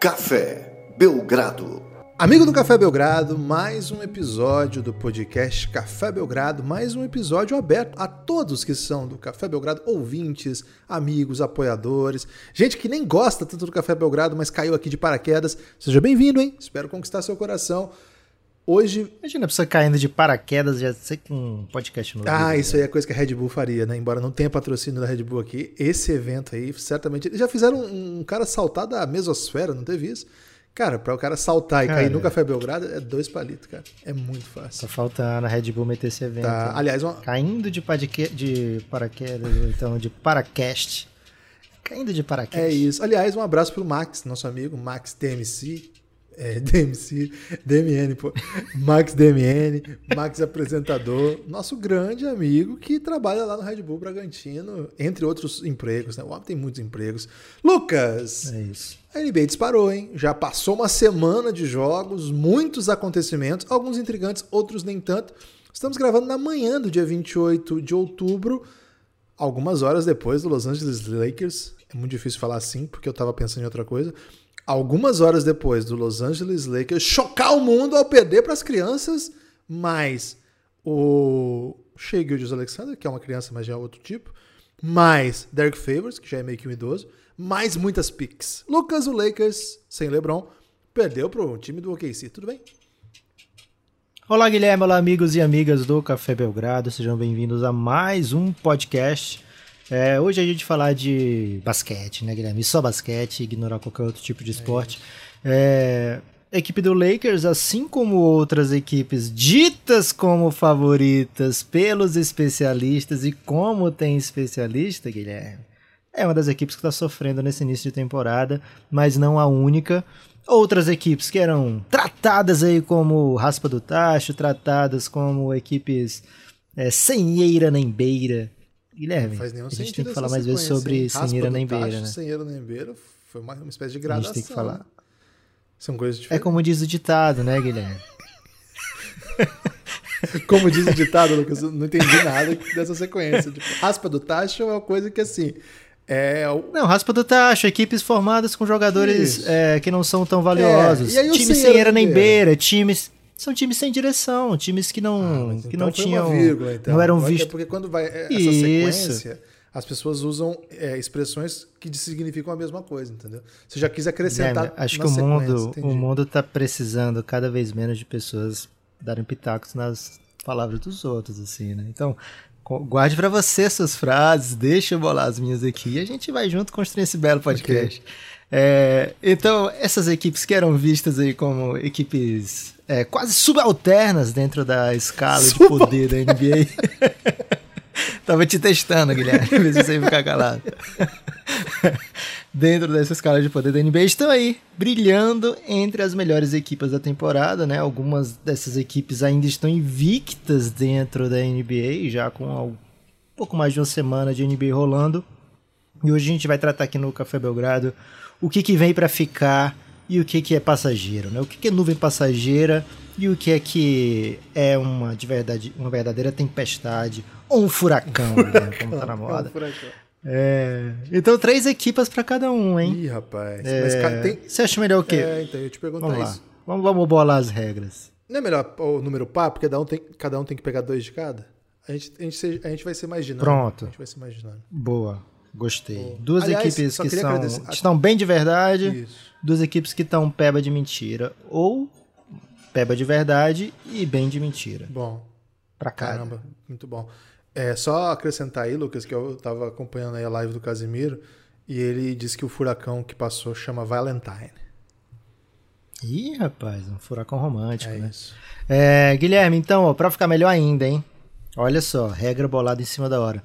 Café Belgrado. Amigo do Café Belgrado, mais um episódio do podcast Café Belgrado, mais um episódio aberto a todos que são do Café Belgrado, ouvintes, amigos, apoiadores, gente que nem gosta tanto do Café Belgrado, mas caiu aqui de paraquedas. Seja bem-vindo, hein? Espero conquistar seu coração. Hoje. Imagina a pessoa caindo de paraquedas, já sei que um podcast novo. Ah, isso aí é coisa que a Red Bull faria, né? Embora não tenha patrocínio da Red Bull aqui, esse evento aí, certamente. Eles já fizeram um, um cara saltar da mesosfera, não teve isso? Cara, para o cara saltar e cara, cair no Café Belgrado é dois palitos, cara. É muito fácil. Tá faltando a Red Bull meter esse evento. Tá. Aliás, uma... caindo de, padque... de paraquedas, então de paracast. Caindo de paraquedas. É isso. Aliás, um abraço pro Max, nosso amigo, Max TMC, é, DMC, DMN, pô. Max DMN, Max apresentador, nosso grande amigo que trabalha lá no Red Bull Bragantino, entre outros empregos, né? O homem tem muitos empregos. Lucas! É isso. A NBA disparou, hein? Já passou uma semana de jogos, muitos acontecimentos, alguns intrigantes, outros nem tanto. Estamos gravando na manhã do dia 28 de outubro, algumas horas depois do Los Angeles Lakers. É muito difícil falar assim, porque eu estava pensando em outra coisa algumas horas depois do Los Angeles Lakers chocar o mundo ao perder para as crianças, mais o Shea Gildes Alexander, que é uma criança, mas já é outro tipo, mais Derek Favors, que já é meio que um idoso, mais muitas picks. Lucas, o Lakers, sem LeBron, perdeu para o time do OKC, tudo bem? Olá, Guilherme, olá, amigos e amigas do Café Belgrado, sejam bem-vindos a mais um podcast é, hoje a gente falar de basquete, né, Guilherme? Só basquete, ignorar qualquer outro tipo de esporte. É, a equipe do Lakers, assim como outras equipes ditas como favoritas pelos especialistas, e como tem especialista, Guilherme, é uma das equipes que está sofrendo nesse início de temporada, mas não a única. Outras equipes que eram tratadas aí como raspa do tacho, tratadas como equipes é, sem eira nem beira, Guilherme, faz nenhum a gente tem que falar mais vezes sobre Senheira nem beira, né? Senheira nem beira foi uma, uma espécie de gradação. A gente tem que falar. São coisas diferentes. É como diz o ditado, né, Guilherme? como diz o ditado, Lucas, não entendi nada dessa sequência. Tipo, raspa do tacho é uma coisa que assim. É o... Não, raspa do tacho, equipes formadas com jogadores é, que não são tão valiosos. É, time sem era nem beira, times são times sem direção, times que não, ah, que então não tinham. Vírgula, então. Não eram vistos. É porque quando vai essa Isso. sequência, as pessoas usam é, expressões que significam a mesma coisa, entendeu? Você já quis acrescentar. É, acho que o mundo, o mundo está precisando cada vez menos de pessoas darem pitacos nas palavras dos outros, assim, né? Então, guarde para você suas frases, deixa eu bolar as minhas aqui e a gente vai junto construir esse belo podcast. Okay. É, então, essas equipes que eram vistas aí como equipes é, quase subalternas dentro da escala de poder da NBA. Tava te testando, Guilherme, ver se você ficar calado. dentro dessa escala de poder da NBA estão aí, brilhando entre as melhores equipes da temporada, né? Algumas dessas equipes ainda estão invictas dentro da NBA, já com um pouco mais de uma semana de NBA rolando. E hoje a gente vai tratar aqui no Café Belgrado o que, que vem para ficar e o que, que é passageiro, né? O que, que é nuvem passageira e o que é que é uma, de verdade, uma verdadeira tempestade ou um furacão, né? como tá na moda. É, então, três equipas para cada um, hein? Ih, rapaz. É, Mas tem... Você acha melhor o quê? É, então, eu te pergunto vamos isso. Lá. Vamos, vamos bolar as regras. Não é melhor o número par, porque cada um tem, cada um tem que pegar dois de cada? A gente, a gente, a gente vai ser mais dinâmico. Pronto. A gente vai ser mais dinâmico. Boa. Gostei. Duas Aliás, equipes que são, estão bem de verdade, Isso. duas equipes que estão peba de mentira. Ou peba de verdade e bem de mentira. Bom. Pra cá. Caramba, muito bom. É, só acrescentar aí, Lucas, que eu tava acompanhando aí a live do Casimiro e ele disse que o furacão que passou chama Valentine. Ih, rapaz, um furacão romântico, é né? Isso. É, Guilherme, então, ó, pra ficar melhor ainda, hein? Olha só, regra bolada em cima da hora.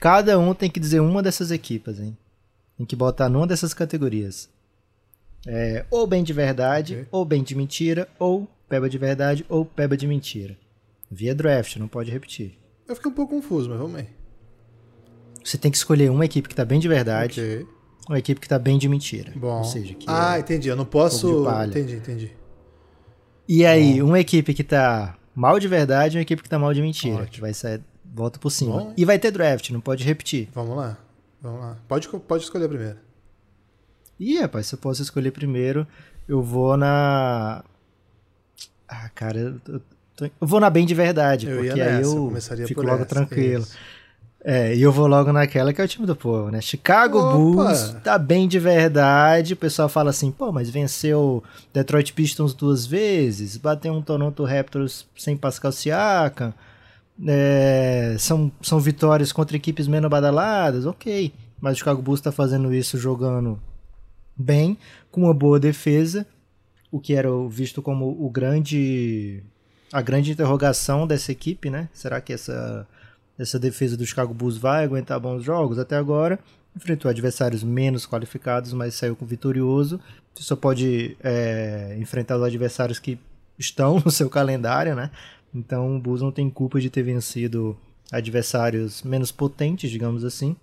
Cada um tem que dizer uma dessas equipas, hein? Tem que botar numa dessas categorias. É, ou bem de verdade, okay. ou bem de mentira, ou peba de verdade, ou peba de mentira. Via draft, não pode repetir. Eu fiquei um pouco confuso, mas vamos aí. Você tem que escolher uma equipe que tá bem de verdade, okay. uma equipe que tá bem de mentira. Bom. Ou seja, que ah, é entendi. Eu não posso. Entendi, entendi. E aí, Bom. uma equipe que tá mal de verdade e uma equipe que tá mal de mentira. Ótimo. Que vai sair volta por cima. Bom, e vai ter draft, não pode repetir. Vamos lá. Vamos lá. Pode, pode escolher a primeira. Ih, rapaz, se eu posso escolher primeiro, eu vou na. Ah, cara, eu, eu, eu vou na bem de verdade, Eu porque ia aí nessa, eu eu fico logo essa, tranquilo. É, e eu vou logo naquela que é o time do povo, né? Chicago Opa! Bulls tá bem de verdade. O pessoal fala assim, pô, mas venceu Detroit Pistons duas vezes, bateu um Toronto Raptors sem Pascal Siakam. É, são, são vitórias contra equipes menos badaladas, ok. Mas o Chicago Bulls tá fazendo isso jogando bem, com uma boa defesa, o que era visto como o grande a grande interrogação dessa equipe, né? Será que essa essa defesa do Chicago Bulls vai aguentar bons jogos? Até agora enfrentou adversários menos qualificados, mas saiu com vitorioso. Você só pode é, enfrentar os adversários que estão no seu calendário, né? Então o Bulls não tem culpa de ter vencido adversários menos potentes, digamos assim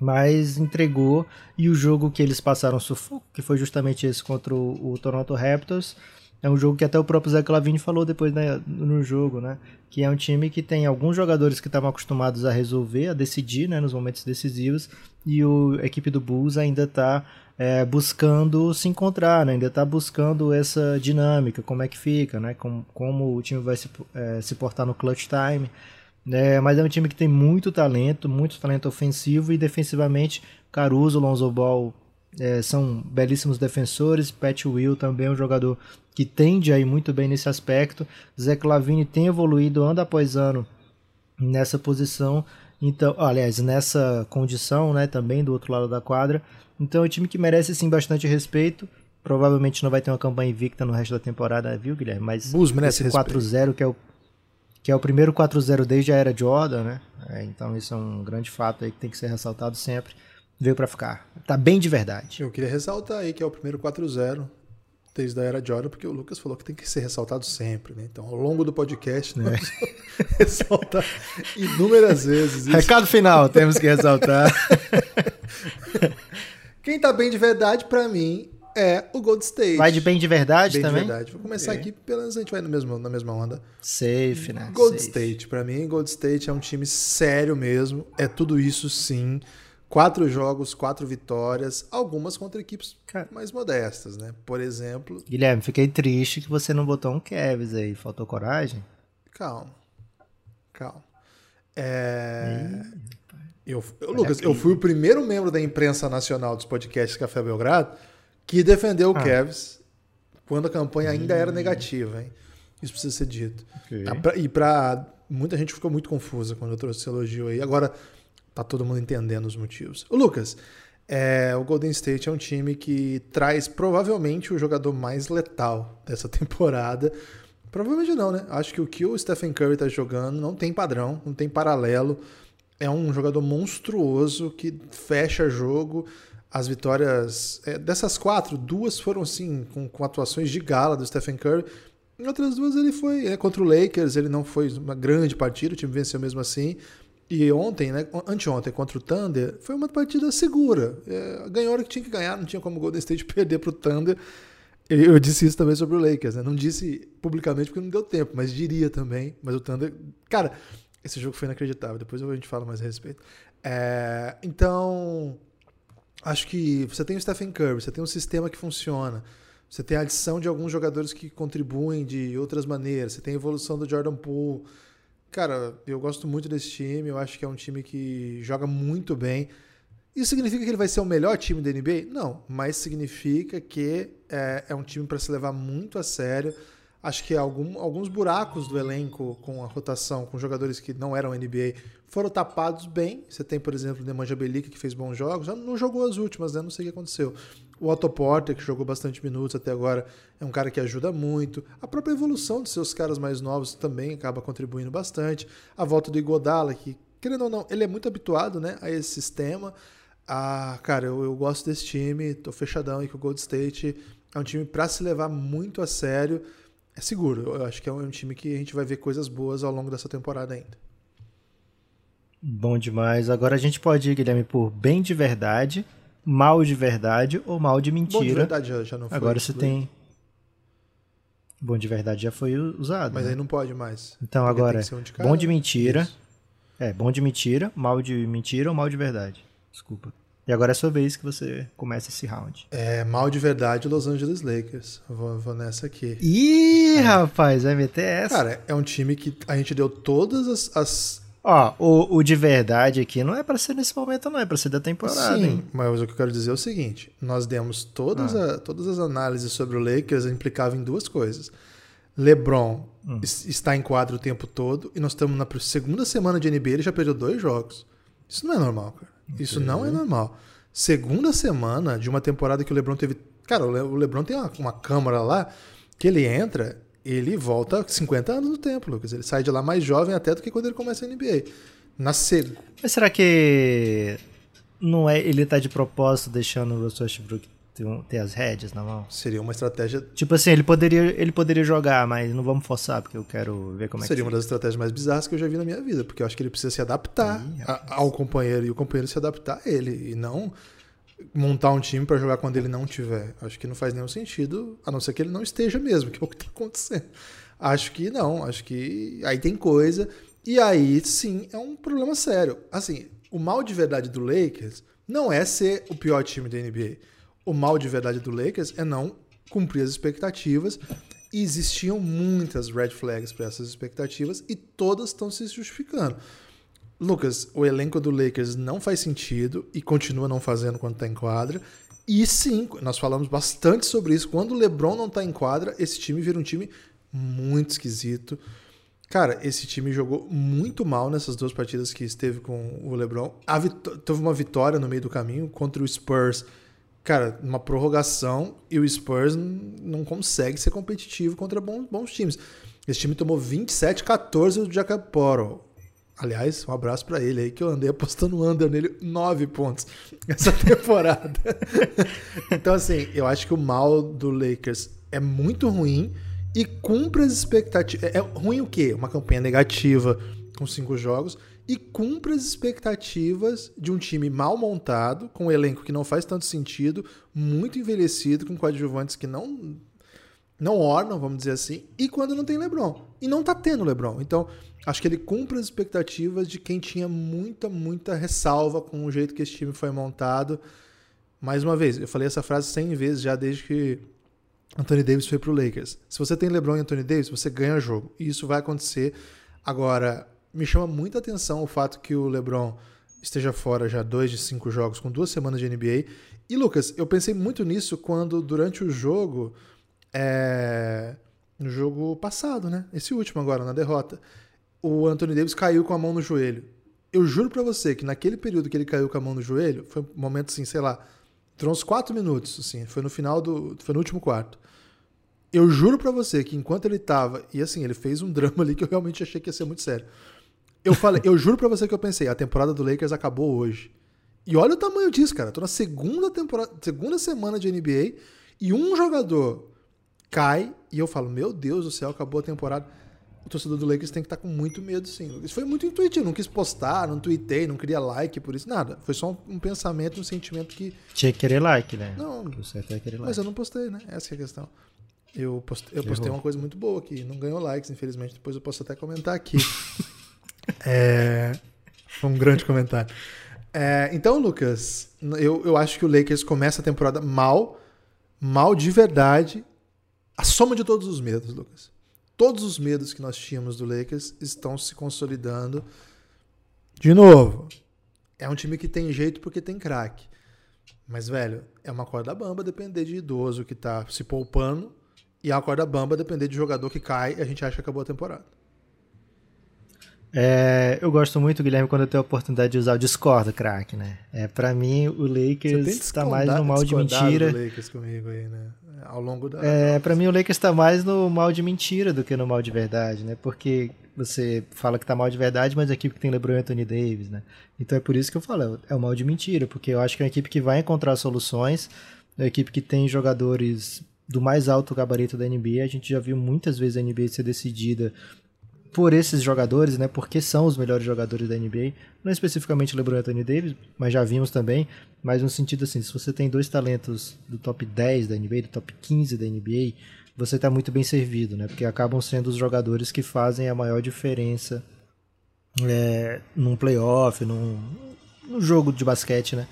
mas entregou e o jogo que eles passaram sufoco, que foi justamente esse contra o, Toronto Raptors, é um jogo que até o próprio Zé Clavini falou depois né, no jogo, né? Que é um time que tem alguns jogadores que estavam acostumados a resolver, a decidir, né, nos momentos decisivos, e o, a equipe do Bulls ainda está é, buscando se encontrar, né? ainda está buscando essa dinâmica, como é que fica, né? Como, como o time vai se, é, se portar no clutch time. É, mas é um time que tem muito talento, muito talento ofensivo e defensivamente Caruso, Lonzo Ball é, são belíssimos defensores. Pat Will também é um jogador que tende a ir muito bem nesse aspecto. Zé Clavini tem evoluído ano após ano nessa posição. Então, aliás, nessa condição, né, também do outro lado da quadra. Então, é um time que merece sim bastante respeito. Provavelmente não vai ter uma campanha invicta no resto da temporada, viu, Guilherme? Mas Bulls merece esse 4-0 que é o que é o primeiro 4-0 desde a era Jordan, né? É, então isso é um grande fato aí que tem que ser ressaltado sempre. Veio para ficar. Tá bem de verdade. Eu queria ressaltar aí que é o primeiro 4-0 desde a era Jordan, porque o Lucas falou que tem que ser ressaltado sempre, né? Então, ao longo do podcast, É. nós vamos ressaltar inúmeras vezes isso. Recado final, temos que ressaltar. Quem tá bem de verdade, pra mim, é o Gold State. Vai de bem de verdade Bem de também? verdade. Vou começar É. aqui, pelo menos a gente vai no mesmo, na mesma onda. Safe, né? Gold Safe. State, pra mim, Gold State é um time sério mesmo. É tudo isso sim. Quatro jogos, quatro vitórias, algumas contra equipes Cara. mais modestas, né? Por exemplo, Guilherme, fiquei triste que você não botou um Kevs aí. Faltou coragem? calma, calma. É... Eu, eu, Lucas, eu fui o primeiro membro da imprensa nacional dos podcasts Café Belgrado que defendeu o Ah. Cavs quando a campanha ainda era negativa, hein? Isso precisa ser dito. Ah, pra- E pra. Muita gente ficou muito confusa quando eu trouxe esse elogio aí. Agora tá todo mundo entendendo os motivos. O Lucas, é, o Golden State é um time que traz provavelmente o jogador mais letal dessa temporada. Provavelmente não, né? Acho que o que o Stephen Curry tá jogando não tem padrão, não tem paralelo. É um jogador monstruoso que fecha jogo. As vitórias. é, dessas quatro, duas foram assim, com, com atuações de gala do Stephen Curry. Em outras duas ele foi. né, contra o Lakers, ele não foi uma grande partida, o time venceu mesmo assim. E ontem, né? Anteontem, contra o Thunder, foi uma partida segura. É, ganhou hora que tinha que ganhar, não tinha como o Golden State perder pro Thunder. Eu, eu disse isso também sobre o Lakers, né? Não disse publicamente porque não deu tempo, mas diria também. Mas o Thunder. Cara, esse jogo foi inacreditável. Depois a gente fala mais a respeito. É, então, acho que você tem o Stephen Curry, você tem um sistema que funciona. Você tem a adição de alguns jogadores que contribuem de outras maneiras. Você tem a evolução do Jordan Poole. Cara, eu gosto muito desse time. Eu acho que é um time que joga muito bem. Isso significa que ele vai ser o melhor time da NBA? Não, mas significa que é, é um time para se levar muito a sério. Acho que algum, alguns buracos do elenco com a rotação, com jogadores que não eram NBA, foram tapados bem. Você tem, por exemplo, o Nemanja Belica, que fez bons jogos, não jogou as últimas, né? Não sei o que aconteceu. O Otto Porter, que jogou bastante minutos até agora, é um cara que ajuda muito. A própria evolução dos seus caras mais novos também acaba contribuindo bastante. A volta do Igodala, que, querendo ou não, ele é muito habituado né, a esse sistema. Ah, cara, eu, eu gosto desse time, tô fechadão aí com o Gold State. É um time para se levar muito a sério. É seguro, eu acho que é um time que a gente vai ver coisas boas ao longo dessa temporada ainda. Bom demais. Agora a gente pode ir, Guilherme, por bem de verdade, mal de verdade ou mal de mentira. Bom, de verdade já, já não foi. Agora você tem. Bom de verdade já foi usado. Mas né? aí não pode mais. Então Porque agora, um de bom de mentira. Isso. É, bom de mentira, mal de mentira ou mal de verdade. Desculpa. E agora é a sua vez que você começa esse round. É, mal de verdade Los Angeles Lakers. Vou, vou nessa aqui. Ih, é. rapaz, vai meter essa. Cara, é um time que a gente deu todas as, as Ó, o, o de verdade aqui não é para ser nesse momento, não, é para ser da temporada. Sim, hein? mas o que eu quero dizer é o seguinte: nós demos todas, ah. a, todas as análises sobre o Lakers implicavam em duas coisas. LeBron hum. está em quadro o tempo todo e nós estamos na segunda semana de NBA, ele já perdeu dois jogos. Isso não é normal, cara. Okay. Isso não é normal. Segunda semana de uma temporada que o LeBron teve. Cara, o LeBron tem uma, uma câmara lá que ele entra ele volta 50 anos no tempo, Lucas. Ele sai de lá mais jovem até do que quando ele começa a NBA. Na seg... Mas será que não é ele tá de propósito deixando o Russell Westbrook ter as rédeas na mão? Seria uma estratégia. Tipo assim, ele poderia, ele poderia jogar, mas não vamos forçar, porque eu quero ver como Seria é que Seria uma das estratégias mais bizarras que eu já vi na minha vida, porque eu acho que ele precisa se adaptar Ih, a, ao companheiro e o companheiro se adaptar a ele. E não montar um time para jogar quando ele não tiver. Acho que não faz nenhum sentido, a não ser que ele não esteja mesmo, que é o que está acontecendo. Acho que não, acho que aí tem coisa. E aí sim é um problema sério. Assim, o mal de verdade do Lakers não é ser o pior time da NBA. O mal de verdade do Lakers é não cumprir as expectativas. E existiam muitas red flags para essas expectativas e todas estão se justificando. Lucas, o elenco do Lakers não faz sentido e continua não fazendo quando está em quadra. E sim, nós falamos bastante sobre isso. Quando o LeBron não está em quadra, esse time vira um time muito esquisito. Cara, esse time jogou muito mal nessas duas partidas que esteve com o LeBron. Teve uma vitória no meio do caminho contra o Spurs. Cara, uma prorrogação e o Spurs não consegue ser competitivo contra bons, bons times. Esse time tomou 27-14 do Jacob Porro. Aliás, um abraço para ele aí, que eu andei apostando under nele nove pontos essa temporada. então, assim, eu acho que o mal do Lakers é muito ruim e cumpre as expectativas. É, é ruim o quê? Uma campanha negativa com cinco jogos e cumpre as expectativas de um time mal montado, com um elenco que não faz tanto sentido, muito envelhecido, com coadjuvantes que não não ornam, vamos dizer assim, e quando não tem LeBron. E não tá tendo LeBron. Então, acho que ele cumpre as expectativas de quem tinha muita, muita ressalva com o jeito que esse time foi montado. Mais uma vez, eu falei essa frase 100 vezes já desde que Anthony Davis foi pro Lakers. Se você tem LeBron e Anthony Davis, você ganha jogo. E isso vai acontecer. Agora, me chama muita atenção o fato que o LeBron esteja fora já dois de cinco jogos com duas semanas de NBA. E Lucas, eu pensei muito nisso quando durante o jogo é, no jogo passado, né? Esse último agora, na derrota. O Anthony Davis caiu com a mão no joelho. Eu juro para você que naquele período que ele caiu com a mão no joelho, foi um momento assim, sei lá, entrou uns quatro minutos, assim, foi no final do. Foi no último quarto. Eu juro para você que enquanto ele tava. E assim, ele fez um drama ali que eu realmente achei que ia ser muito sério. Eu falei, eu juro para você que eu pensei, a temporada do Lakers acabou hoje. E olha o tamanho disso, cara. Tô na segunda temporada, segunda semana de NBA e um jogador cai e eu falo, meu Deus do céu, acabou a temporada. O torcedor do Lakers tem que estar tá com muito medo, sim. Isso foi muito intuitivo, não quis postar, não tuitei, não queria like por isso, nada. Foi só um, um pensamento, um sentimento que. Tinha que querer like, né? Não, o certo é querer like. Mas eu não postei, né? Essa é a questão. Eu postei, eu postei uma coisa muito boa aqui, não ganhou likes, infelizmente. Depois eu posso até comentar aqui. é... Foi um grande comentário. É, então, Lucas, eu, eu acho que o Lakers começa a temporada mal, mal de verdade, a soma de todos os medos, Lucas. Todos os medos que nós tínhamos do Lakers estão se consolidando. De novo, é um time que tem jeito porque tem craque. Mas, velho, é uma corda bamba depender de idoso que tá se poupando. E é uma corda bamba depender de jogador que cai e a gente acha que acabou a temporada. É, eu gosto muito, Guilherme, quando eu tenho a oportunidade de usar o Discord, craque, né? É, pra mim, o Lakers está mais no mal de mentira. Do Lakers comigo aí, né? Ao longo da. É, pra mim, o Lakers está mais no mal de mentira do que no mal de verdade, né? Porque você fala que tá mal de verdade, mas a equipe que tem LeBron e Anthony Davis, né? Então é por isso que eu falo, é o mal de mentira, porque eu acho que é uma equipe que vai encontrar soluções, é uma equipe que tem jogadores do mais alto gabarito da NBA. A gente já viu muitas vezes a NBA ser decidida por esses jogadores, né? Porque são os melhores jogadores da NBA. Não especificamente LeBron e Anthony Davis, mas já vimos também. Mas no sentido assim, se você tem dois talentos do top 10 da NBA, do top 15 da NBA, você está muito bem servido, né? Porque acabam sendo os jogadores que fazem a maior diferença é, num playoff, num, num jogo de basquete, né?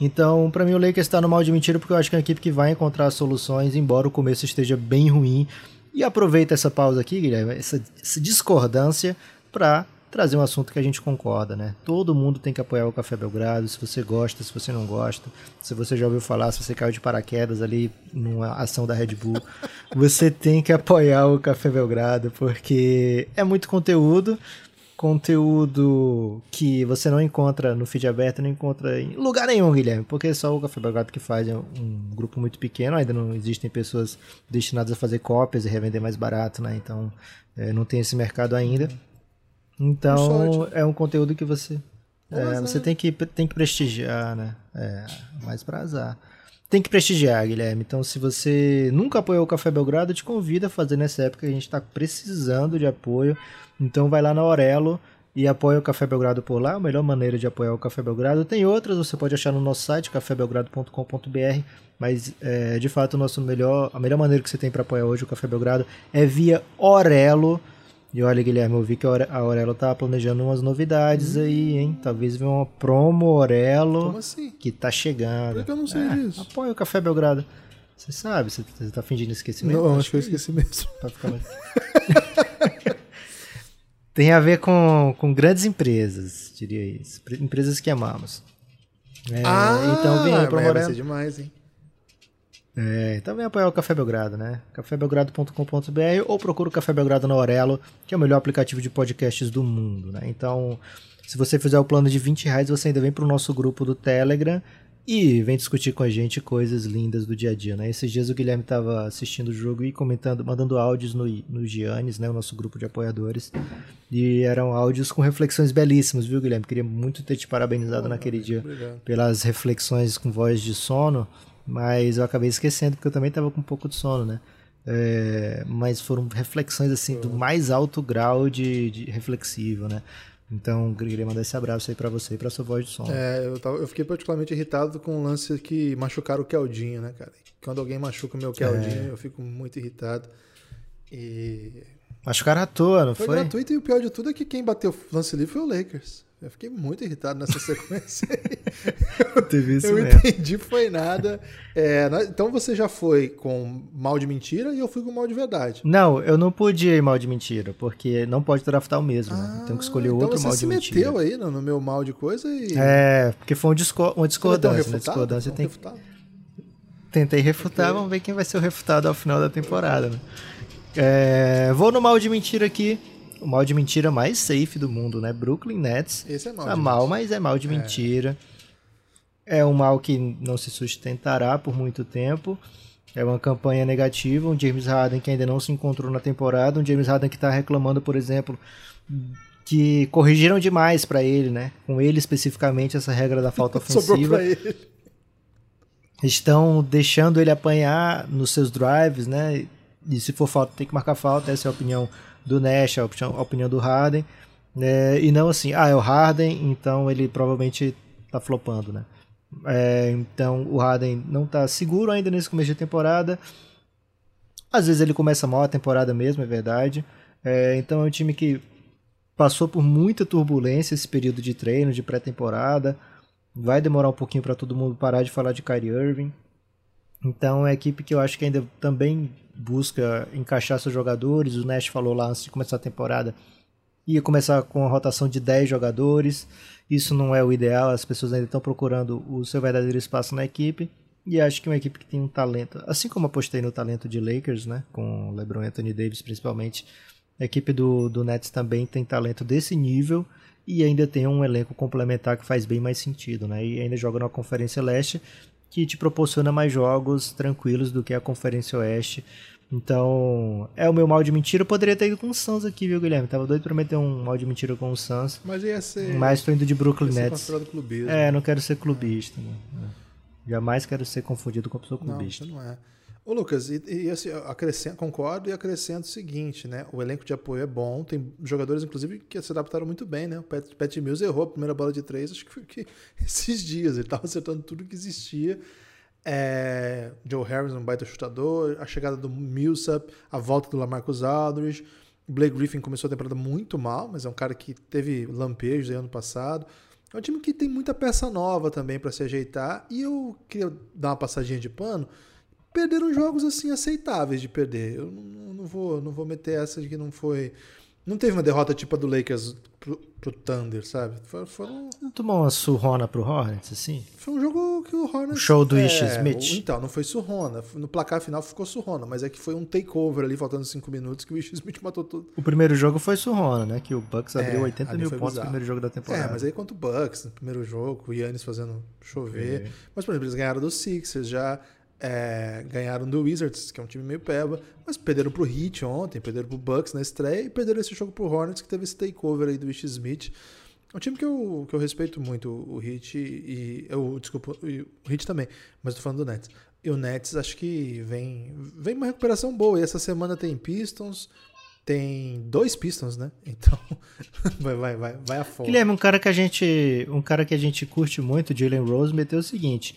Então, para mim, o Lakers está no mal de mentira porque eu acho que é uma equipe que vai encontrar soluções, embora o começo esteja bem ruim. E aproveita essa pausa aqui, Guilherme, essa, essa discordância, para trazer um assunto que a gente concorda, né? Todo mundo tem que apoiar o Café Belgrado, se você gosta, se você não gosta, se você já ouviu falar, se você caiu de paraquedas ali numa ação da Red Bull, você tem que apoiar o Café Belgrado, porque é muito conteúdo, conteúdo que você não encontra no feed aberto, não encontra em lugar nenhum, Guilherme, porque só o Café Belgrado que faz, é um grupo muito pequeno, ainda não existem pessoas destinadas a fazer cópias e revender mais barato, né? Então, é, não tem esse mercado ainda. Então, é um conteúdo que você é, você tem que, tem que prestigiar, né? É, mais pra azar. Tem que prestigiar, Guilherme. Então, se você nunca apoiou o Café Belgrado, eu te convido a fazer nessa época. A gente está precisando de apoio. Então, vai lá na Aurelo e apoia o Café Belgrado por lá. A melhor maneira de apoiar o Café Belgrado. Tem outras, você pode achar no nosso site, cafébelgrado.com.br. Mas, é, de fato, nosso melhor, a melhor maneira que você tem para apoiar hoje o Café Belgrado é via Aurelo. E olha, Guilherme, eu vi que a Aurelo tá planejando umas novidades hum. aí, hein? Talvez venha uma promo Aurelo Como assim? que tá chegando. Por que eu não sei é, disso? Apoia o Café Belgrado. Você sabe, você, você tá fingindo esquecimento? Não, acho que eu esqueci mesmo. Tá ficando... Tem a ver com, com grandes empresas, diria isso. Empresas que amamos. É, ah, então vem aí pro Vai ser demais, hein? É, então vem apoiar o Café Belgrado, né? cafébelgrado.com.br ou procura o Café Belgrado na Aurelo, que é o melhor aplicativo de podcasts do mundo, né? Então, se você fizer o plano de 20 reais, você ainda vem para o nosso grupo do Telegram e vem discutir com a gente coisas lindas do dia a dia, né? Esses dias o Guilherme estava assistindo o jogo e comentando, mandando áudios no, no Giannis, né? O nosso grupo de apoiadores. E eram áudios com reflexões belíssimas, viu, Guilherme? Queria muito ter te parabenizado naquele dia obrigado. pelas reflexões com voz de sono. Mas eu acabei esquecendo, porque eu também estava com um pouco de sono, né? É, mas foram reflexões assim do mais alto grau de, de reflexivo, né? Então, queria mandar esse abraço aí para você e para sua voz de sono. É, eu, tava, eu, fiquei particularmente irritado com o lance que machucaram o Keldinho, né, cara? Quando alguém machuca o meu Keldinho, é. eu fico muito irritado. E. Machucaram à toa, não foi? Foi gratuito e o pior de tudo é que quem bateu o lance livre foi o Lakers. Eu fiquei muito irritado nessa sequência. Teve isso eu mesmo. entendi, foi nada. É, então você já foi com mal de mentira e eu fui com mal de verdade. Não, eu não pude ir mal de mentira, porque não pode draftar o mesmo. Ah, né? Tem que escolher então outro mal de mentira. Você se meteu aí no, no, meu mal de coisa e. É, porque foi um disco uma discordância. Né? Discordância tem Tentei refutar, okay. vamos ver quem vai ser o refutado ao final da temporada. Né? É, vou no mal de mentira aqui o mal de mentira mais safe do mundo, né? Brooklyn Nets. Esse é mal. Tá mal, mas é mal de é. mentira. É. é um mal que não se sustentará por muito tempo. É uma campanha negativa. Um James Harden que ainda não se encontrou na temporada. Um James Harden que está reclamando, por exemplo, que corrigiram demais para ele, né? Com ele especificamente, essa regra da falta ofensiva. Estão deixando ele apanhar nos seus drives, né? E se for falta, tem que marcar falta. Essa é a opinião do Nash, a opinião, a opinião do Harden. É, e não assim, ah, é o Harden, então ele provavelmente tá flopando, né? É, então o Harden não tá seguro ainda nesse começo de temporada. Às vezes ele começa mal a temporada mesmo, é verdade. É, então é um time que passou por muita turbulência esse período de treino, de pré-temporada. Vai demorar um pouquinho para todo mundo parar de falar de Kyrie Irving. Então é uma equipe que eu acho que ainda também busca encaixar seus jogadores. O Nash falou lá antes de começar a temporada ia começar com a rotação de 10 jogadores. Isso não é o ideal, as pessoas ainda estão procurando o seu verdadeiro espaço na equipe. E acho que uma equipe que tem um talento, assim como apostei no talento de Lakers, né, com LeBron e Anthony Davis principalmente, a equipe do, do Nets também tem talento desse nível e ainda tem um elenco complementar que faz bem mais sentido, né? E ainda joga na Conferência Leste, que te proporciona mais jogos tranquilos do que a Conferência Oeste. Então, é o meu mal de mentira. Eu poderia ter ido com o Suns aqui, viu, Guilherme? Tava doido pra meter um mal de mentira com o Suns. Mas ia ser. Mas tô indo de Brooklyn Nets. Clubismo. É, não quero ser clubista. É. Jamais quero ser confundido com a pessoa clubista. Não, não é. Ô Lucas, e, e assim, acrescento, concordo e acrescento o seguinte, né? O elenco de apoio é bom, tem jogadores, inclusive, que se adaptaram muito bem, né? O Pat, Pat Mills errou a primeira bola de três, acho que foi que esses dias, ele estava acertando tudo que existia. É, Joe Harris, um baita chutador, a chegada do Millsap, a volta do Lamarcus Aldridge. Blake Griffin começou a temporada muito mal, mas é um cara que teve lampejos aí ano passado. É um time que tem muita peça nova também para se ajeitar. E eu queria dar uma passadinha de pano. Perderam jogos assim aceitáveis de perder. Eu não, não vou, não vou meter essa de que não foi não teve uma derrota tipo a do Lakers pro, pro Thunder, sabe? Foram, foram... Não tomou uma surrona pro Hornets, assim? Foi um jogo que o Hornets... O show do é, Ish Smith? Então, não foi surrona. No placar final ficou surrona, mas é que foi um takeover ali, faltando 5 minutos, que o Ish Smith matou tudo. O primeiro jogo foi surrona, né? Que o Bucks abriu é, 80 mil pontos no primeiro jogo da temporada. É, mas aí contra o Bucks, no primeiro jogo, o Yannis fazendo chover. Mas, por exemplo, eles ganharam do Sixers já é, ganharam do Wizards, que é um time meio peba, mas perderam pro Heat ontem, perderam pro Bucks na estreia e perderam esse jogo pro Hornets, que teve esse takeover aí do Ish Smith. É um time que eu, que eu respeito muito, o Heat e. Eu, desculpa, o Heat também, mas tô falando do Nets. E o Nets acho que vem, vem uma recuperação boa. E essa semana tem Pistons, tem dois Pistons, né? Então vai, vai, vai, vai a fome. Guilherme, um cara que a gente, um cara que a gente curte muito, Jalen Rose, meteu o seguinte: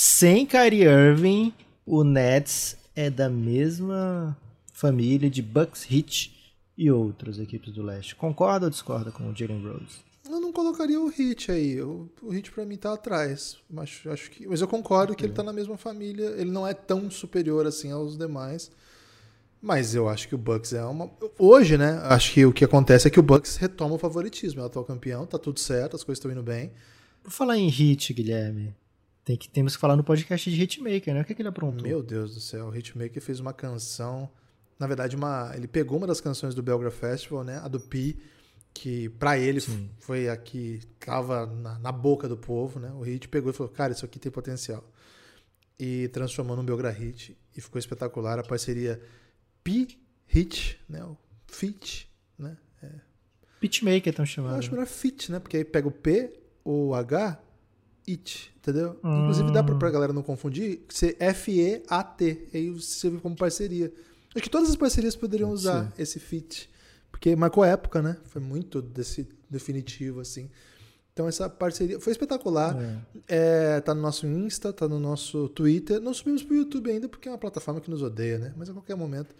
sem Kyrie Irving, o Nets é da mesma família de Bucks, Heat e outras equipes do leste. Concorda ou discorda com o Jalen Rose? Eu não colocaria o Heat aí. O, o Heat para mim tá atrás. Mas, acho que, mas eu concordo que ele tá na mesma família. Ele não é tão superior assim aos demais. Mas eu acho que o Bucks é uma. Hoje, né? Acho que o que acontece é que o Bucks retoma o favoritismo. É o atual campeão, tá tudo certo, as coisas estão indo bem. Por falar em Heat, Guilherme, tem que, temos que falar no podcast de Hitmaker, né? O que, é que ele aprontou? Meu Deus do céu, o Hitmaker fez uma canção. Na verdade, uma, ele pegou uma das canções do Belgra Festival, né? A do Pi, que para ele Sim. foi a que tava na, na, boca do povo, né? O Hit pegou e falou: Cara, isso aqui tem potencial. E transformou no Belgra Hit. E ficou espetacular. A parceria Pi Hit, né? O Fit, né? É. Pitmaker estão chamando. Eu acho melhor Fit, né? Porque aí pega o P, o H It, entendeu? Hum. Inclusive dá pra, pra galera não confundir ser F-E-A-T. Aí você vê como parceria. Acho que todas as parcerias poderiam usar esse fit. Porque marcou época, né? Foi muito desse, definitivo, assim. Então essa parceria foi espetacular. É. É, tá no nosso Insta, tá no nosso Twitter. Não subimos pro YouTube ainda porque é uma plataforma que nos odeia, né? Mas a qualquer momento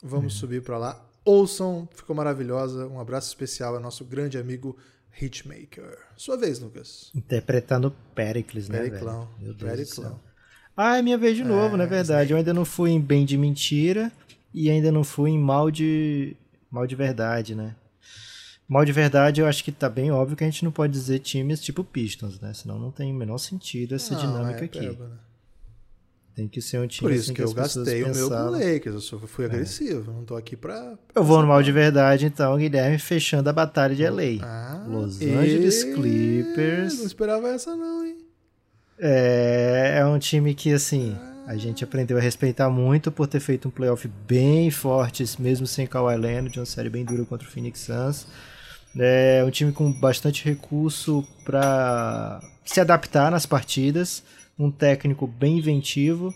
vamos é. subir para lá. Ouçam, ficou maravilhosa. Um abraço especial ao nosso grande amigo Hitmaker. Sua vez, Lucas. Interpretando Pericles, né? Periclão. Meu Deus Periclão. Ah, é minha vez de novo, é, na verdade. Eu ainda não fui em Bem de Mentira e ainda não fui em Mal de. Mal de Verdade, né? Mal de verdade, eu acho que tá bem óbvio que a gente não pode dizer times tipo Pistons, né? Senão não tem o menor sentido essa não, dinâmica é aqui. Peba, né? Tem que ser um time Por isso assim, que, que eu gastei o meu com Lakers. Eu só fui é. agressivo. Não tô aqui pra. Eu vou no mal de verdade, então, Guilherme, fechando a batalha de LA. Ah, Los Angeles Clippers. Não esperava essa, não, hein? É, é um time que, assim, a gente aprendeu a respeitar muito por ter feito um playoff bem forte, mesmo sem Kawhi Leonard, uma série bem dura contra o Phoenix Suns. É um time com bastante recurso para se adaptar nas partidas um técnico bem inventivo.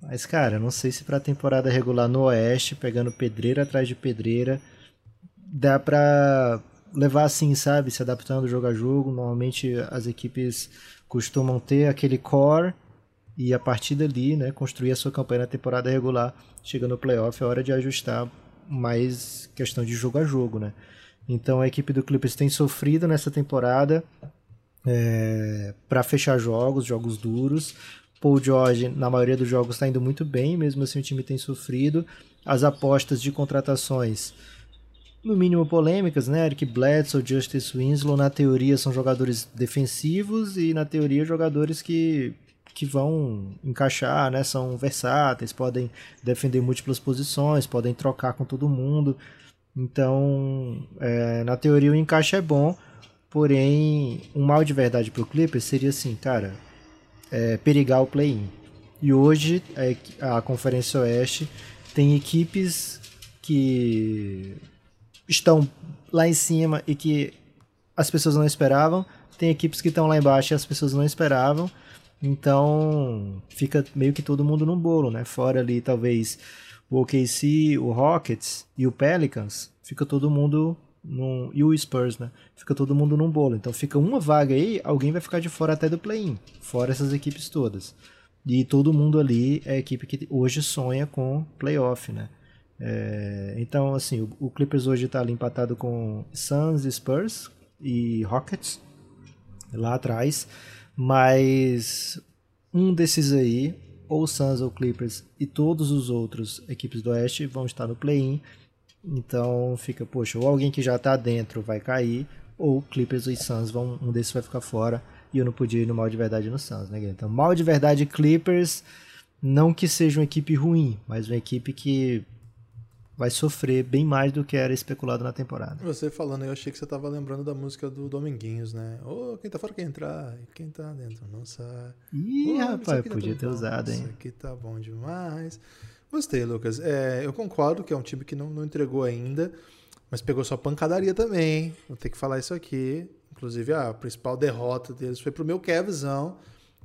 Mas, cara, não sei se pra temporada regular no Oeste, pegando pedreira atrás de pedreira, dá pra levar assim, sabe? Se adaptando jogo a jogo. Normalmente as equipes costumam ter aquele core e a partir dali, né, construir a sua campanha na temporada regular. Chega no playoff, é hora de ajustar mais questão de jogo a jogo, né? Então a equipe do Clippers tem sofrido nessa temporada é, para fechar jogos, jogos duros. Paul George, na maioria dos jogos, está indo muito bem, mesmo assim o time tem sofrido. As apostas de contratações, no mínimo polêmicas, né? Eric Bledsoe, Justice Winslow, na teoria são jogadores defensivos e na teoria jogadores que, que vão encaixar, né? São versáteis, podem defender múltiplas posições, podem trocar com todo mundo. Então, é, na teoria o encaixe é bom, Porém, um mal de verdade pro Clippers seria assim, cara, é, perigar o play-in. E hoje é, a Conferência Oeste tem equipes que estão lá em cima e que as pessoas não esperavam, tem equipes que estão lá embaixo e as pessoas não esperavam. Então fica meio que todo mundo no bolo, né? Fora ali talvez o OKC, o Rockets e o Pelicans, fica todo mundo num, e o Spurs, né? Fica todo mundo num bolo. Então fica uma vaga aí, alguém vai ficar de fora até do play-in, fora essas equipes todas. E todo mundo ali é a equipe que hoje sonha com playoff, né? É, então, assim, o, o Clippers hoje está ali empatado com Suns, Spurs e Rockets. lá atrás. Mas um desses aí, ou Suns ou Clippers, e todos os outros equipes do Oeste vão estar no play-in. Então fica, poxa, ou alguém que já está dentro vai cair, ou Clippers e Suns vão, um desses vai ficar fora. E eu não podia ir no mal de verdade no Suns, né? Então, mal de verdade Clippers, não que seja uma equipe ruim, mas uma equipe que vai sofrer bem mais do que era especulado na temporada. Você falando, eu achei que você estava lembrando da música do Dominguinhos, né? Ô, oh, quem tá fora quer entrar, quem tá dentro não sai. Ih, oh, rapaz, podia ter usado, hein? Isso aqui tá bom demais. Gostei, Lucas. É, eu concordo que é um time que não, não entregou ainda, mas pegou sua pancadaria também, hein? Vou ter que falar isso aqui. Inclusive, a principal derrota deles foi pro meu Kevzão.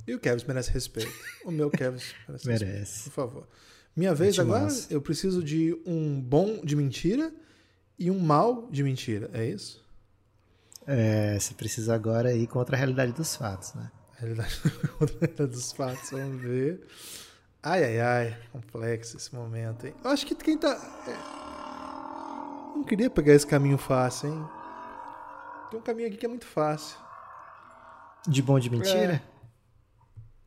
E o Kevs merece respeito. O meu Kevs merece, merece. respeito. Por favor. Minha vez agora, massa. eu preciso de um bom de mentira e um mal de mentira, é isso? É, você precisa agora ir contra a realidade dos fatos, né? Realidade contra a realidade dos fatos, vamos ver. Ai, ai, ai, complexo esse momento, hein? Eu acho que quem tá. É... Não queria pegar esse caminho fácil, hein? Tem um caminho aqui que é muito fácil. De bom de mentira?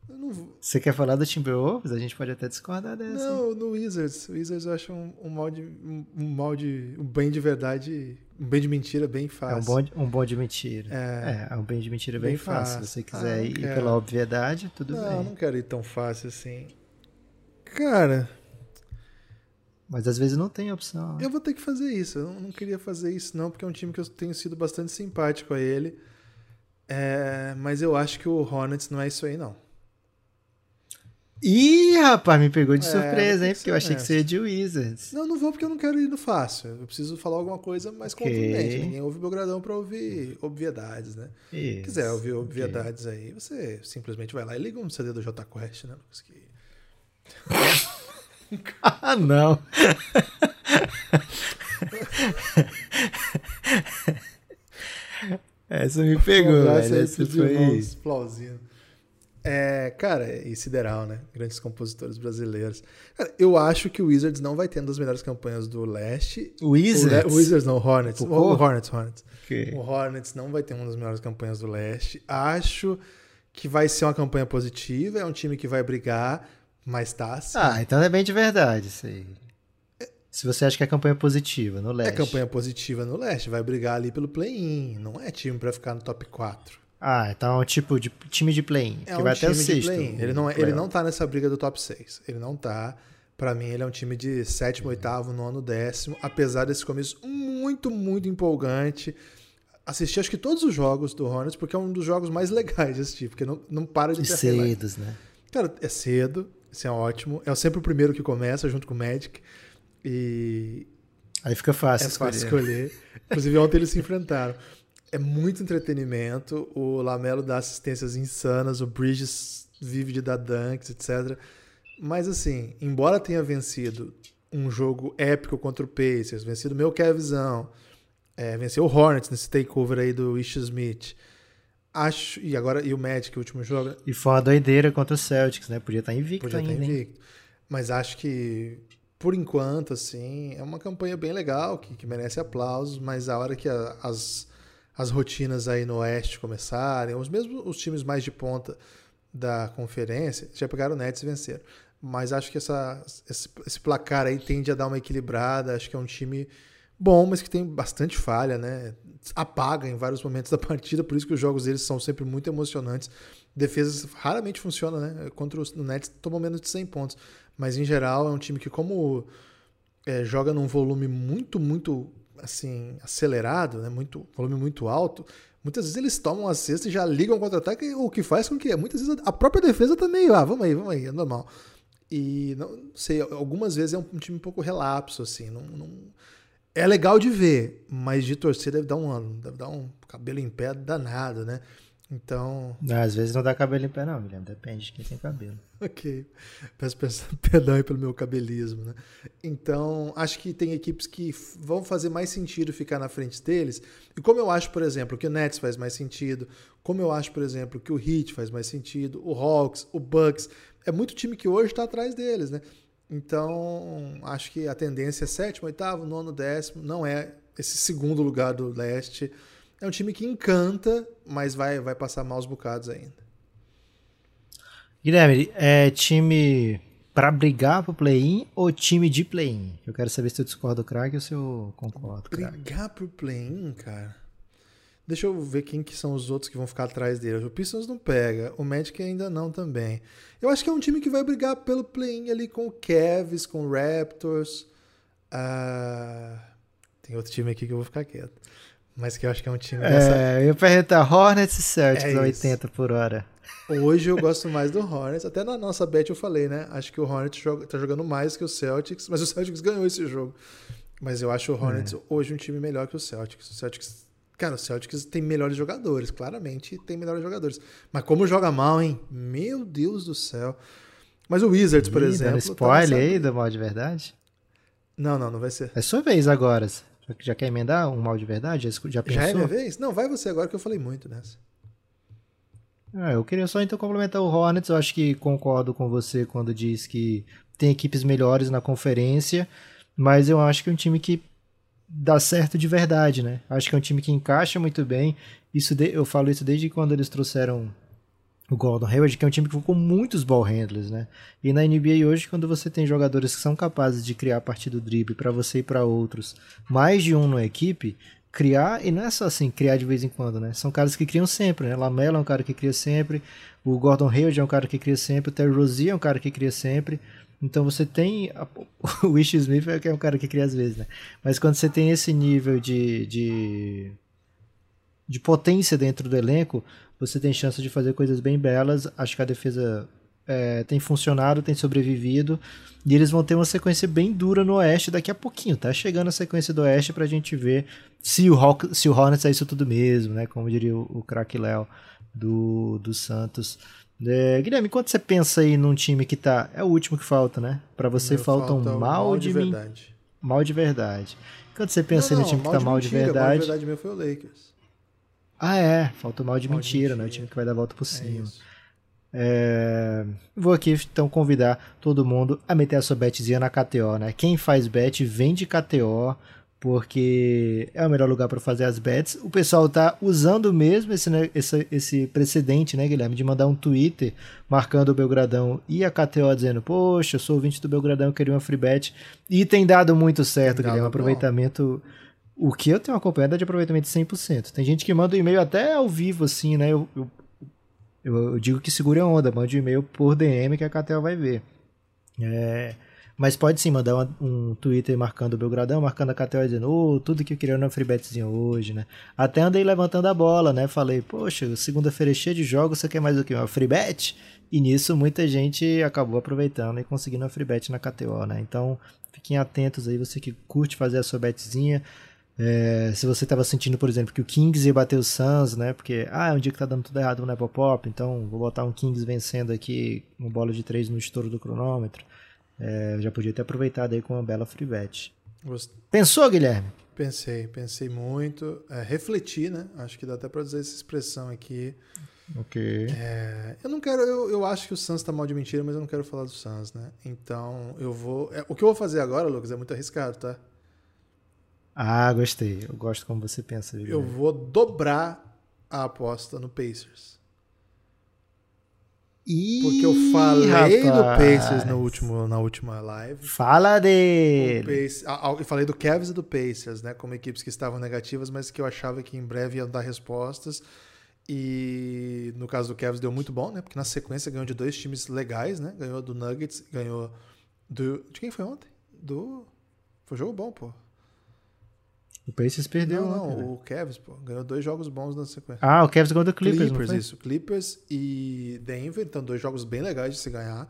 É. Não... Você quer falar do Timberwolves? A gente pode até discordar dessa. Não, no Wizards. O Wizards eu acho um, um mal de. Um, um, mal de. Um bem de verdade. Um bem de mentira bem fácil. É um bom de, um bom de mentira. É, é, é um bem de mentira bem, bem fácil. fácil. Se você quiser ah, ir quero. pela obviedade, tudo não, bem. Não, não quero ir tão fácil assim. Cara. Mas às vezes não tem opção. Eu vou ter que fazer isso. Eu não queria fazer isso, não, porque é um time que eu tenho sido bastante simpático a ele. É, mas eu acho que o Hornets não é isso aí, não. Ih, rapaz, me pegou de é, surpresa, hein? Porque eu achei que você ia de Wizards. Não, não vou porque eu não quero ir no fácil. Eu preciso falar alguma coisa mais okay. contundente. Ninguém ouve meu gradão pra ouvir obviedades, né? Isso. Se quiser ouvir obviedades okay. aí, você simplesmente vai lá e liga um CD do J Quest, né? Que... ah, não. Essa me pegou, um velho. Essa foi... Explosivo. É, cara, e Sideral, né? Grandes compositores brasileiros. Cara, eu acho que o Wizards não vai ter uma das melhores campanhas do leste. Wizards? O, Wizards não, Hornets. O, o Hornets, Hornets. Okay. O Hornets não vai ter uma das melhores campanhas do leste. Acho que vai ser uma campanha positiva. É um time que vai brigar, mas tá assim. Ah, então é bem de verdade isso aí. Se você acha que a campanha é positiva no leste. É campanha positiva no leste. Vai brigar ali pelo play-in. Não é time para ficar no top 4. Ah, então é um tipo de time de play-in. É que um vai time até o sexto. Ele não, é, ele não tá nessa briga do top 6. Ele não tá. Para mim, ele é um time de sétimo, oitavo, nono, décimo. Apesar desse começo muito, muito empolgante. Assisti acho que todos os jogos do Hornets, porque é um dos jogos mais legais de assistir, porque não, não para de ter cedos, né? Cara, é cedo, isso é ótimo. É sempre o primeiro que começa, junto com o Magic. E. Aí fica fácil é escolher. fácil escolher. Inclusive, ontem eles se enfrentaram é muito entretenimento. O Lamelo dá assistências insanas, o Bridges vive de dar dunks, etc. Mas assim, embora tenha vencido um jogo épico contra o Pacers, vencido meu Kevzão, é, venceu o Hornets nesse takeover aí do Ish Smith. Acho, e agora e o Magic, o último jogo. E foi uma doideira contra o Celtics, né? Podia estar invicto Podia ainda. Estar invicto. Mas acho que, por enquanto, assim, é uma campanha bem legal, que, que merece aplausos, mas a hora que a, as, as rotinas aí no Oeste começarem, os mesmos os times mais de ponta da conferência já pegaram o Nets e venceram. Mas acho que essa, esse, esse, placar aí tende a dar uma equilibrada. Acho que é um time bom, mas que tem bastante falha, né? Apaga em vários momentos da partida, por isso que os jogos deles são sempre muito emocionantes. Defesas raramente funcionam, né? Contra o Nets tomam menos de 100 pontos. Mas em geral é um time que, como é, joga num volume muito, muito assim, acelerado, né, muito, volume muito alto, muitas vezes eles tomam a cesta e já ligam contra-ataque, o que faz com que muitas vezes a própria defesa tá meio, ah, vamos aí, vamos aí, é normal. E não sei, algumas vezes é um, time um pouco relapso, assim, não, não, é legal de ver, mas de torcer deve dar um ano, deve dar um cabelo em pé danado, né? Então. Às vezes não dá cabelo em pé, não, Guilherme. Depende de quem tem cabelo. ok. Peço, peço perdão aí pelo meu cabelismo, né? Então, acho que tem equipes que vão fazer mais sentido ficar na frente deles. E como eu acho, por exemplo, que o Nets faz mais sentido, como eu acho, por exemplo, que o Heat faz mais sentido, o Hawks, o Bucks, é muito time que hoje está atrás deles, né? Então, acho que a tendência é sétimo, oitavo, nono, décimo, não é esse segundo lugar do leste É um time que encanta, mas vai, vai passar maus bocados ainda. Guilherme, é time para brigar pro play-in ou time de play-in? Eu quero saber se eu discordo do crack ou se eu concordo. Brigar pro play-in, cara. Deixa eu ver quem que são os outros que vão ficar atrás dele. O Pistons não pega, o Magic ainda não também. Eu acho que é um time que vai brigar pelo play-in ali com o Cavs, com o Raptors. Uh... Tem outro time aqui que eu vou ficar quieto. Mas que eu acho que é um time dessa... É, eu ia perguntar Hornets e Celtics é a 80 por hora. Hoje eu gosto mais do Hornets. Até na nossa bet eu falei, né? Acho que o Hornets joga, tá jogando mais que o Celtics, mas o Celtics ganhou esse jogo. Mas eu acho o Hornets é. hoje um time melhor que o Celtics. O Celtics Cara, o Celtics tem melhores jogadores, claramente tem melhores jogadores. Mas como joga mal, hein? Meu Deus do céu. Mas o Wizards, por Ih, exemplo. Tá spoiler tá aí do mal de verdade? Não, não, não vai ser. É sua vez agora. Já quer emendar um mal de verdade? Já, pensou? Já é minha vez? Não, vai você agora que eu falei muito nessa. Ah, eu queria só então complementar o Hornets. Eu acho que concordo com você quando diz que tem equipes melhores na conferência, mas eu acho que é um time que dá certo de verdade, né? Acho que é um time que encaixa muito bem. Isso de, eu falo isso desde quando eles trouxeram o Gordon Hayward, que é um time que com muitos ball handlers, né? E na NBA hoje, quando você tem jogadores que são capazes de criar a partir do drible para você e para outros, mais de um na equipe, criar, e não é só assim, criar de vez em quando, né? São caras que criam sempre, né? Lamelo é um cara que cria sempre, o Gordon Hayward é um cara que cria sempre, o Terry Rozier é um cara que cria sempre. Então você tem. O Wish Smith é, é um cara que cria às vezes, né? Mas quando você tem esse nível de, de, de potência dentro do elenco, você tem chance de fazer coisas bem belas. Acho que a defesa é, tem funcionado, tem sobrevivido. E eles vão ter uma sequência bem dura no Oeste daqui a pouquinho. Tá chegando a sequência do Oeste pra gente ver se o, Hawk, se o Hornets é isso tudo mesmo, né? Como diria o, o craque Léo do, do Santos. É, Guilherme, quando você pensa aí num time que tá. É o último que falta, né? Para você falta um mal, mal de, de verdade. Mal de verdade. Quando você pensa não, não, no time que tá mal de, mentira, verdade. Mal de verdade meu foi o Lakers. Ah, é. Falta o mal de, mal mentira, de mentira, né? O time que vai dar a volta por é cima. É, vou aqui então convidar todo mundo a meter a sua betzinha na KTO, né? Quem faz bet vende KTO porque é o melhor lugar para fazer as bets. O pessoal tá usando mesmo esse, né, esse, esse precedente, né, Guilherme, de mandar um Twitter marcando o Belgradão e a KTO dizendo, poxa, eu sou ouvinte do Belgradão, queria uma free bet. E tem dado muito certo, tem Guilherme, aproveitamento... O que eu tenho acompanhado é de aproveitamento de 100%. Tem gente que manda um e-mail até ao vivo, assim, né? Eu, eu, eu digo que segure a onda, mande um e-mail por DM que a KTO vai ver. É... Mas pode sim mandar um, Twitter marcando o Belgradão, marcando a KTO dizendo, oh, tudo que eu queria no freebetzinho hoje, né? Até andei levantando a bola, né? Falei, poxa, segunda-feira é cheia de jogos, você quer mais o que? Uma freebet? E nisso muita gente acabou aproveitando e conseguindo a freebet na KTO, né? Então fiquem atentos aí, você que curte fazer a sua betzinha. É, se você estava sentindo, por exemplo, que o Kings ia bater o Suns, né? Porque, ah, é um dia que tá dando tudo errado no Apple Pop, então vou botar um Kings vencendo aqui, uma bola de três no estouro do cronômetro. É, já podia ter aproveitado aí com uma bela free bet. Pensou, Guilherme? Pensei, pensei muito. É, refleti, né? Acho que dá até para dizer essa expressão aqui. Ok. É, eu não quero. Eu, eu acho que o Suns tá mal de mentira, mas eu não quero falar do Suns, né? Então eu vou. É, o que eu vou fazer agora, Lucas, é muito arriscado, tá? Ah, gostei. Eu gosto como você pensa. Guilherme. Eu vou dobrar a aposta no Pacers. Ih, Porque eu falei rapaz. do Pacers no último, na última live. Fala dele! eu falei do Cavs e do Pacers, né? Como equipes que estavam negativas, mas que eu achava que em breve iam dar respostas. E no caso do Cavs deu muito bom, né? Porque na sequência ganhou de dois times legais, né? Ganhou do Nuggets, ganhou do. De quem foi ontem? Do. Foi um jogo bom, pô. O Pacers perdeu. Não, não, o Cavs, pô, ganhou dois jogos bons na sequência. Ah, o Cavs ganhou do Clippers, Clippers, isso. Clippers e Denver, então dois jogos bem legais de se ganhar.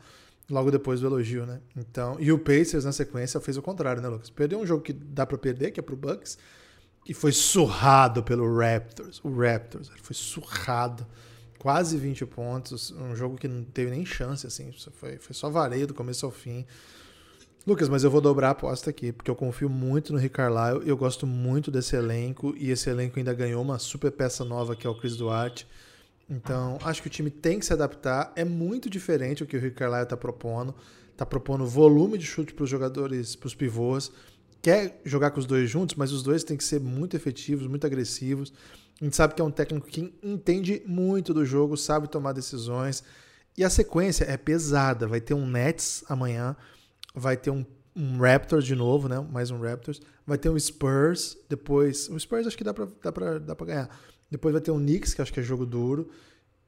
Logo depois do elogio, né? Então, e o Pacers na sequência fez o contrário, né, Lucas? Perdeu um jogo que dá para perder, que é pro Bucks, e foi surrado pelo Raptors. O Raptors foi surrado. Quase 20 pontos, um jogo que não teve nem chance, assim. Foi, foi só vareio do começo ao fim. Lucas, mas eu vou dobrar a aposta aqui, porque eu confio muito no Rick Carlisle, eu gosto muito desse elenco, e esse elenco ainda ganhou uma super peça nova que é o Chris Duarte. Então, acho que o time tem que se adaptar. É muito diferente o que o Rick Carlisle está propondo. Está propondo volume de chute para os jogadores, para os pivôs. Quer jogar com os dois juntos, mas os dois têm que ser muito efetivos, muito agressivos. A gente sabe que é um técnico que entende muito do jogo, sabe tomar decisões. E a sequência é pesada. Vai ter um Nets amanhã, vai ter um, um Raptors de novo, né? Mais um Raptors. Vai ter um Spurs, depois. O Spurs acho que dá pra, dá pra, dá pra ganhar. Depois vai ter um Knicks, que acho que é jogo duro.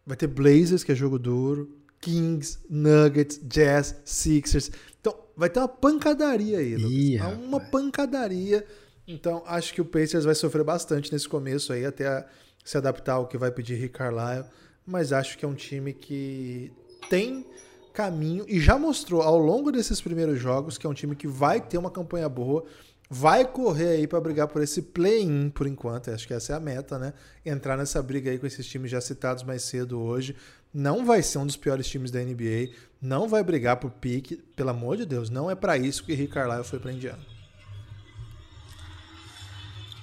Vai ter Blazers, que é jogo duro. Kings, Nuggets, Jazz, Sixers. Então, vai ter uma pancadaria aí, Lucas. Ih, uma rapaz. pancadaria. Então, acho que o Pacers vai sofrer bastante nesse começo aí, até a- se adaptar ao que vai pedir Rick Carlisle. Mas acho que é um time que tem caminho e já mostrou ao longo desses primeiros jogos que é um time que vai ter uma campanha boa, vai correr aí para brigar por esse play-in por enquanto. Acho que essa é a meta, né? Entrar nessa briga aí com esses times já citados mais cedo hoje. Não vai ser um dos piores times da NBA, não vai brigar por pique, pelo amor de Deus, não é para isso que Rick Carlisle foi para Indiana.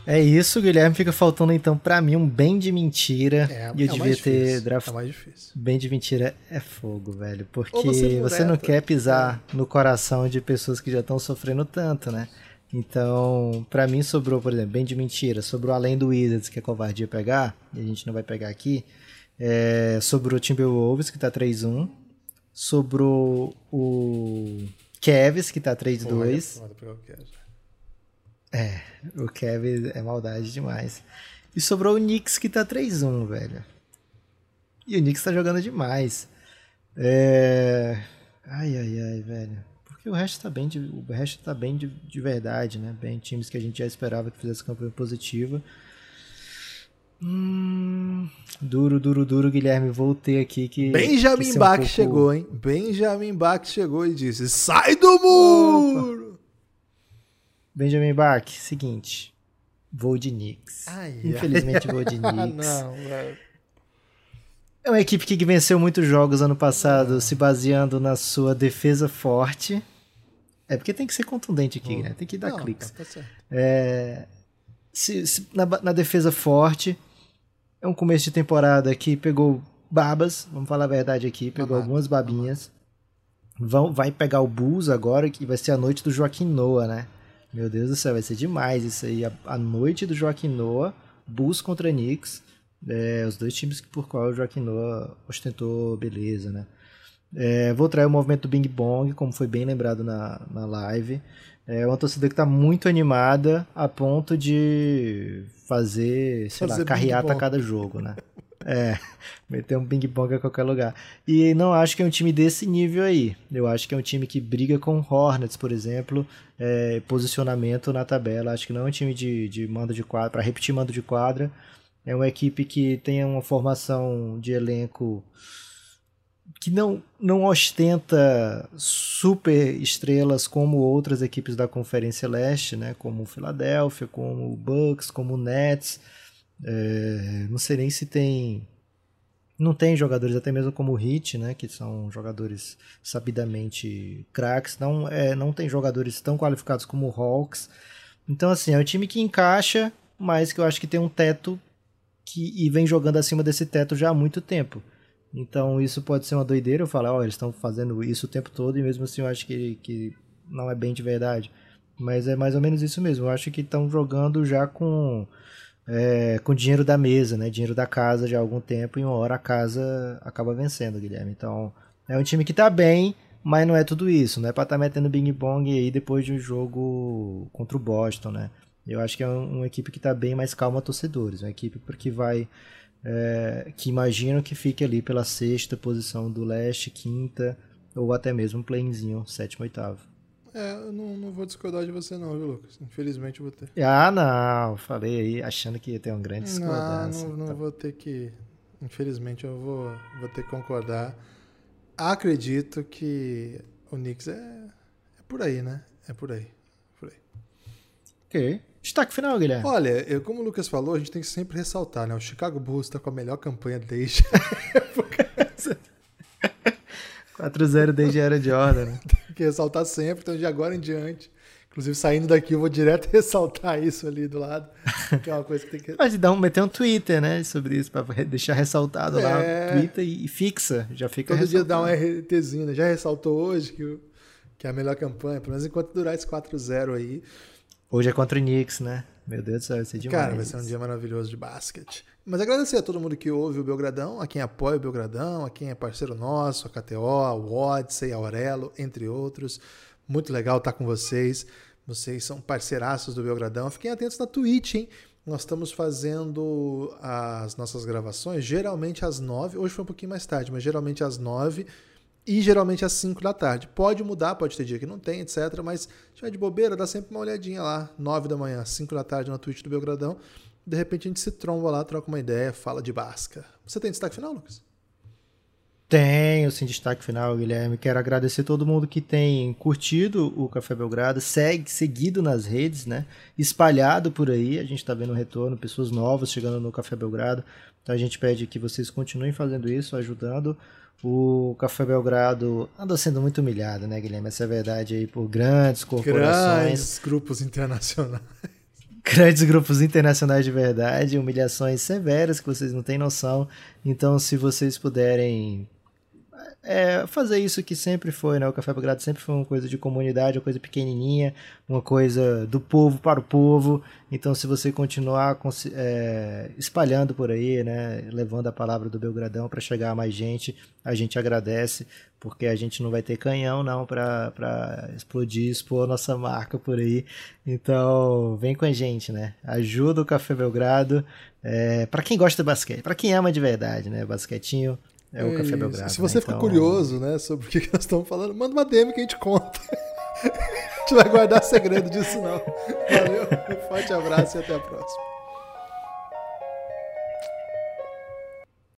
É isso, Guilherme. Fica faltando então pra mim um bem de mentira. É, e eu é devia mais ter. É mais difícil. Bem de mentira é fogo, velho. Porque Ou você você, não mureta. quer pisar no coração de pessoas que já estão sofrendo tanto, né? Então, pra mim sobrou, por exemplo, bem de mentira. Sobrou além do Wizards, que é covardia pegar, e a gente não vai pegar aqui. É, sobrou o Timberwolves, que tá 3-1. Sobrou o Cavs, que tá 3-2. Olha, pegar o que é. É, o Kevin é maldade demais. E sobrou o Knicks que tá 3-1, velho. E o Knicks tá jogando demais. É... Ai, ai, ai, velho. Porque o resto tá bem de, o resto tá bem de, de verdade, né? Bem times que a gente já esperava que fizesse campanha positiva. Hum, duro, duro, duro, Guilherme. Voltei aqui que. que Benjamin ser um Bach pouco- chegou, hein? Benjamin Bach chegou e disse: Sai do muro! Benjamin Bach, seguinte. Vou de Knicks. Ai, ai. Infelizmente vou de Knicks. não, velho. É uma equipe que venceu muitos jogos ano passado, se baseando na sua defesa forte. É porque tem que ser contundente aqui, né? Tem que dar Não, cliques. tá. É, se- se- na, na defesa forte, é um começo de temporada que pegou babas, vamos falar a verdade aqui, pegou Babado, algumas babinhas. Vão, vai pegar o Bulls agora, que vai ser a noite do Joaquim Noah, né? Meu Deus do céu, vai ser demais isso aí. A, a noite do Joaquim Noah, Bulls contra Knicks. É, os dois times por qual o Joaquim Noah ostentou beleza, né? É, vou trazer o movimento do Bing Bong, como foi bem lembrado na, na live. É uma torcida que está muito animada a ponto de fazer, sei Fazer lá, carreata a cada jogo, né? É, meter um Bing Bong a qualquer lugar. E não acho que é um time desse nível aí. Eu acho que é um time que briga com Hornets, por exemplo, é, posicionamento na tabela. Acho que não é um time de, de mando de quadra, para repetir mando de quadra. É uma equipe que tem uma formação de elenco que não, não ostenta super estrelas como outras equipes da Conferência Leste, né? como o Philadelphia, como o Bucks, como o Nets. É, não sei nem se tem. Não tem jogadores, até mesmo como o Heat, né? que são jogadores sabidamente craques. Não, é, não tem jogadores tão qualificados como o Hawks. Então, assim, é um time que encaixa, mas que eu acho que tem um teto que, e vem jogando acima desse teto já há muito tempo. Então isso pode ser uma doideira, eu falar, ó, eles estão fazendo isso o tempo todo e mesmo assim eu acho que, que não é bem de verdade. Mas é mais ou menos isso mesmo. Eu acho que estão jogando já com, é, com dinheiro da mesa, né? Dinheiro da casa já há algum tempo e uma hora a casa acaba vencendo, Guilherme. Então é um time que tá bem, mas não é tudo isso. Não é pra estar metendo Bing Bong aí depois de um jogo contra o Boston, né? Eu acho que é um- uma equipe que tá bem mais calma torcedores. Uma equipe que vai é, que imagino que fique ali pela sexta posição do leste, quinta, ou até mesmo um playzinho, sétimo, oitavo. É, eu não, não vou discordar de você, não, viu, Lucas? Infelizmente eu vou ter. Ah, não, falei aí, achando que ia ter uma grande Não, discordância. não, não Tá. vou ter que. Infelizmente eu vou, vou ter que concordar. Acredito que o Knicks é, é por aí, né? É por aí. Por aí. Ok. Destaque final, Guilherme. Olha, eu, como o Lucas falou, a gente tem que sempre ressaltar, né? O Chicago Bulls está com a melhor campanha desde 4-0 desde a era de Jordan, né? Tem que ressaltar sempre, então de agora em diante. Inclusive, saindo daqui, eu vou direto ressaltar isso ali do lado, que é uma coisa que tem que. Pode dar um, meter um Twitter, né, sobre isso, pra re- deixar ressaltado lá É. no Twitter e, e fixa, já fica Todo dia dá um. RTzinho, né? Já ressaltou hoje que, que é a melhor campanha, pelo menos enquanto durar esse 4-0 aí. Hoje é contra o Knicks, né? Meu Deus do céu, vai ser demais. Cara, vai ser um dia maravilhoso de basquete. Mas agradecer a todo mundo que ouve o Belgradão, a quem apoia o Belgradão, a quem é parceiro nosso, a KTO, a Odyssey, a Aurelo, entre outros. Muito legal estar com vocês. Vocês são parceiraços do Belgradão. Fiquem atentos na Twitch, hein? Nós estamos fazendo as nossas gravações geralmente às nove. Hoje foi um pouquinho mais tarde, mas geralmente às nove e geralmente às 5 da tarde. Pode mudar, pode ter dia que não tem, etc. Mas se tiver de bobeira, dá sempre uma olhadinha lá, 9 da manhã, 5 da tarde na Twitch do Belgradão. De repente a gente se tromba lá, troca uma ideia, fala de basca. Você tem destaque final, Lucas? Tenho, sim, destaque final, Guilherme. Quero agradecer todo mundo que tem curtido o Café Belgrado, segue, seguido nas redes, né? Espalhado por aí. A gente está vendo um retorno, pessoas novas chegando no Café Belgrado. Então a gente pede que vocês continuem fazendo isso, ajudando o Café Belgrado anda sendo muito humilhado, né, Guilherme? Essa é a verdade aí por grandes corporações. Grandes grupos internacionais. Grandes grupos internacionais de verdade, humilhações severas que vocês não têm noção. Então, se vocês puderem é, fazer isso que sempre foi, né? O Café Belgrado sempre foi uma coisa de comunidade, uma coisa pequenininha, uma coisa do povo para o povo. Então, se você continuar é, espalhando por aí, né? Levando a palavra do Belgradão para chegar a mais gente, a gente agradece, porque a gente não vai ter canhão, não, para explodir, expor nossa marca por aí. Então, vem com a gente, né? Ajuda o Café Belgrado. É, para quem gosta de basquete, para quem ama de verdade, né? Basquetinho, é o Café Belgrado. Se você né? ficou então... curioso, né, sobre o que nós estamos falando, manda uma DM que a gente conta. a gente vai guardar segredo disso, não. Valeu, um forte abraço e até a próxima.